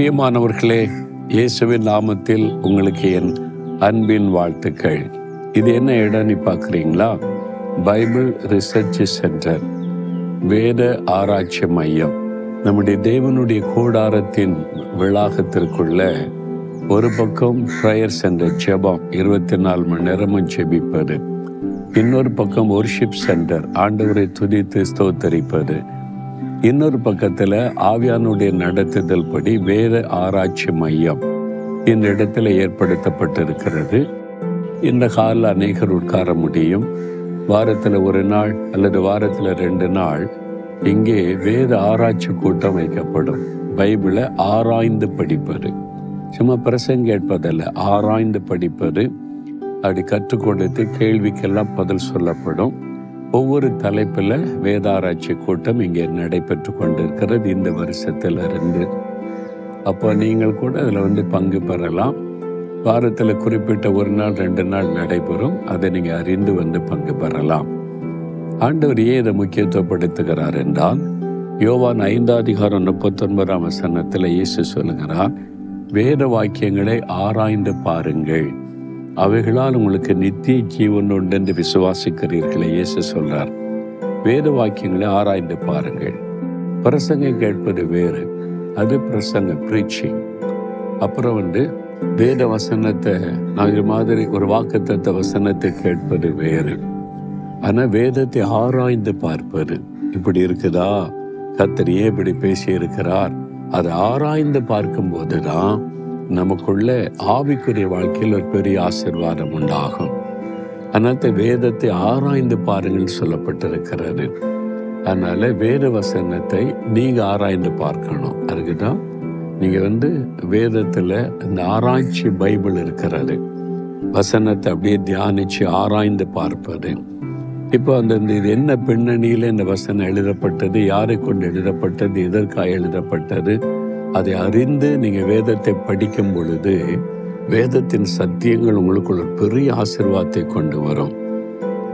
பிரியமானவர்களே இயேசுவின் நாமத்தில் உங்களுக்கு என் அன்பின் வாழ்த்துக்கள். இது என்ன இடம்னு பார்க்குறீங்களா? பைபிள் ரிசர்ச் சென்டர் வேத ஆராய்ச்சி மையம். நம்முடைய தேவனுடைய கூடாரத்தின் விளாகத்திற்குள்ள ஒரு பக்கம் ப்ரேயர் சென்டர் ஜெபம் இருபத்தி நாலு மணி நேரமும் ஜெபிப்பது. இன்னொரு பக்கம் ஒர்ஷிப் சென்டர் ஆண்டவரை துதித்து ஸ்தோத்தரிப்பது. இன்னொரு பக்கத்தில் ஆவியானுடைய நடத்துதல் படி வேத ஆராய்ச்சி மையம் இந்த இடத்துல ஏற்படுத்தப்பட்டிருக்கிறது. இந்த காலில் அநேகர் உட்கார முடியும். வாரத்தில் ஒரு நாள் அல்லது வாரத்தில் ரெண்டு நாள் இங்கே வேறு ஆராய்ச்சி கூட்டம் வைக்கப்படும். பைபிளை ஆராய்ந்து படிப்பது. சும்மா பிரசங்க கேட்பதல்ல ஆராய்ந்து படிப்பது. அப்படி கற்றுக் கொடுத்து கேள்விக்கெல்லாம் பதில் சொல்லப்படும். ஒவ்வொரு தலைப்பில் வேதாராய்ச்சி கூட்டம் இங்கே நடைபெற்று கொண்டிருக்கிறது. இந்த வருஷத்தில் இருந்து. அப்போ நீங்கள் கூட அதில் வந்து பங்கு பெறலாம். வாரத்தில் குறிப்பிட்ட ஒரு நாள் ரெண்டு நாள் நடைபெறும். அதை நீங்கள் அறிந்து வந்து பங்கு பெறலாம். ஆண்டவர் ஏன் இதை முக்கியத்துவப்படுத்துகிறார் என்றால் யோவான் ஐந்தாதிகாரம் முப்பத்தொன்பதாம் வசனத்தில் இயேசு சொல்லுகிறார் வேத வாக்கியங்களை ஆராய்ந்து பாருங்கள். அவைகளால் உங்களுக்கு நித்திய ஜீவன் உண்டு என்று விசுவாசிக்கிறீர்களே இயேசு சொல்றார். வேத வாக்கியங்களை ஆராய்ந்து பாருங்கள். பிரசங்கம் கேட்பது வேறு அது பிரசங்க பிரீச்சிங் அப்புறம் வந்து வேத வசனத்தை நான் மாதிரி ஒரு வாக்குத்த வசனத்தை கேட்பது வேறு. ஆனால் வேதத்தை ஆராய்ந்து பார்ப்பது இப்படி இருக்குதா? கத்தர் ஏன் இப்படி பேசி இருக்கிறார் அதை ஆராய்ந்து பார்க்கும்போது தான் நமக்குள்ள ஆவிக்குரிய வாழ்க்கையில் ஒரு பெரிய ஆசிர்வாதம் உண்டாகும். அதனால வேதத்தை ஆராய்ந்து பாருங்கள் சொல்லப்பட்டிருக்கிறது. அதனால வேத வசனத்தை நீங்க ஆராய்ந்து பார்க்கணும். அதுக்குதான் நீங்க வந்து வேதத்துல இந்த ஆராய்ச்சி பைபிள் இருக்கிறது. வசனத்தை அப்படியே தியானிச்சு ஆராய்ந்து பார்ப்பது. இப்போ அந்த இது என்ன பின்னணியில் இந்த வசனம் எழுதப்பட்டது யாரை கொண்டு எழுதப்பட்டது எதற்காக எழுதப்பட்டது அதை அறிந்து நீங்கள் வேதத்தை படிக்கும் பொழுது வேதத்தின் சத்தியங்கள் உங்களுக்குள்ள ஒரு பெரிய ஆசிர்வாதத்தை கொண்டு வரும்.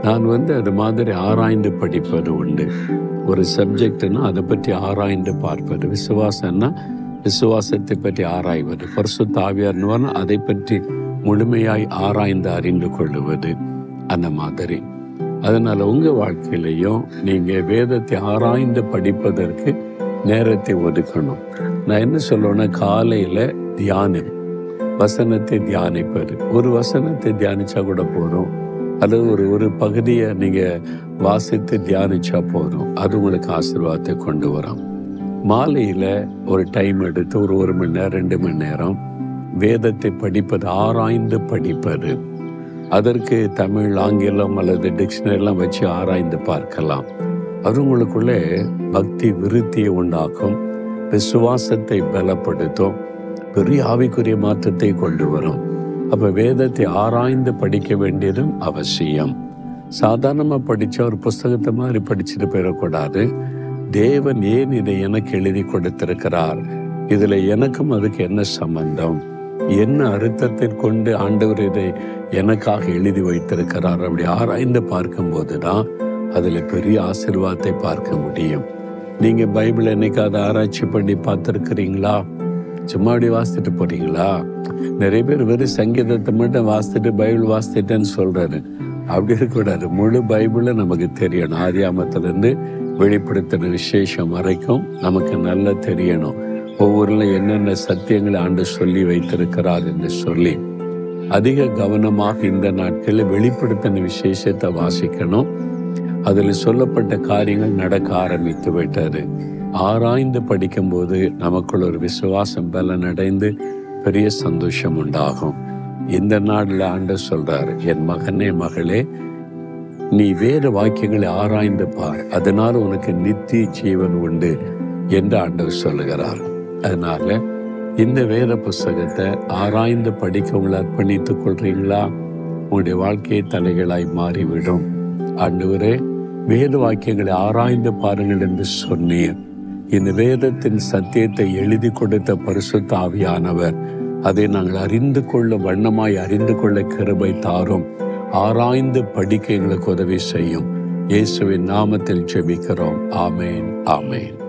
நான் வந்து அது மாதிரி ஆராய்ந்து படிப்பது உண்டு. ஒரு சப்ஜெக்ட்னா அதை பற்றி ஆராய்ந்து பார்ப்பது. விசுவாசம்னா விசுவாசத்தை பற்றி ஆராய்வது. பரிசு தாவியார்னு அதை பற்றி முழுமையாய் ஆராய்ந்து அறிந்து கொள்ளுவது அந்த மாதிரி. அதனால் உங்கள் வாழ்க்கையிலையும் நீங்கள் வேதத்தை ஆராய்ந்து படிப்பதற்கு நேரத்தை ஒதுக்கணும். நான் என்ன சொல்லுவேன்னா காலையில் தியானம். வசனத்தை தியானிப்பது. ஒரு வசனத்தை தியானிச்சா கூட போதும். அல்லது ஒரு ஒரு பகுதியை நீங்கள் வாசித்து தியானிச்சா போதும். அது உங்களுக்கு ஆசீர்வாதத்தை கொண்டு வரும். மாலையில் ஒரு டைம் எடுத்து ஒரு ஒரு மணி நேரம் ரெண்டு மணி நேரம் வேதத்தை படிப்பது ஆராய்ந்து படிப்பது. அதற்கு தமிழ் ஆங்கிலம் அல்லது டிக்ஷனரிலாம் வச்சு ஆராய்ந்து பார்க்கலாம். அது உங்களுக்குள்ளே பக்தி விருத்தியை உண்டாக்கும். விசுவாசத்தை பலப்படுத்தும். பெரிய ஆவிக்குரிய மாற்றத்தை கொண்டு வரும். அப்ப வேதத்தை ஆராய்ந்து படிக்க வேண்டியதும் அவசியம். சாதாரணமாக படித்த ஒரு புஸ்தகத்தை மாதிரி படிச்சுட்டு போயிடக்கூடாது. தேவன் ஏன் இதை எனக்கு எழுதி கொடுத்திருக்கிறார்? இதில் எனக்கும் அதுக்கு என்ன சம்பந்தம்? என்ன அர்த்தத்தை கொண்டு ஆண்டவர் இதை எனக்காக எழுதி வைத்திருக்கிறார்? அப்படி ஆராய்ந்து பார்க்கும்போது தான் அதில் பெரிய ஆசிர்வாதத்தை பார்க்க முடியும். நீங்க பைபிள் என்னைக்காவது ஆராய்ச்சி பண்ணி பார்த்துருக்குறீங்களா? சும்மா அப்படி வாசித்துட்டு போறீங்களா நிறைய பேர் வெறும் சங்கீதத்தை மட்டும் வாசித்துட்டு பைபிள் வாசித்துட்டேன்னு சொல்றாரு. அப்படி இருக்கக்கூடாது. முழு பைபிள நமக்கு தெரியணும். ஆதியாமத்திலிருந்து வெளிப்படுத்தின விசேஷம் வரைக்கும் நமக்கு நல்லா தெரியணும். ஒவ்வொருல என்னென்ன சத்தியங்களை ஆண்டு சொல்லி வைத்திருக்கிறார் என்று சொல்லி அதிக கவனமாக இந்த நாட்களில் வெளிப்படுத்தின விசேஷத்தை வாசிக்கணும். அதில் சொல்லப்பட்ட காரியங்கள் நடக்க ஆரம்பித்து விட்டது. ஆராய்ந்து படிக்கும்போது நமக்குள் ஒரு விசுவாசம் பலனடைந்து பெரிய சந்தோஷம் உண்டாகும். இந்த நாடில் ஆண்டு சொல்றார் என் மகனே மகளே நீ வேறு வாக்கியங்களை ஆராய்ந்து பார். அதனால் உனக்கு நித்திய ஜீவன் உண்டு என்று ஆண்டவர் சொல்லுகிறார். அதனால இந்த வேத புஸ்தகத்தை ஆராய்ந்து படிக்க உங்களை அர்ப்பணித்துக் கொள்றீங்களா? உங்களுடைய வாழ்க்கையை தலைகளாய் மாறிவிடும். ஆண்டவரே வேத வாக்கியங்களை ஆராய்ந்து பாருங்கள் என்று சொன்னீர் இந்த வேதத்தின் சத்தியத்தை எழுதி கொடுத்த பரிசுத்த ஆவியானவர் அதை நாங்கள் அறிந்து கொள்ள வண்ணமாய் அறிந்து கொள்ள கிருபை தாரும். ஆராய்ந்து படிக்க எங்களுக்கு உதவி செய்யும். இயேசுவின் நாமத்தில் ஜெபிக்கிறோம். ஆமேன் ஆமேன்.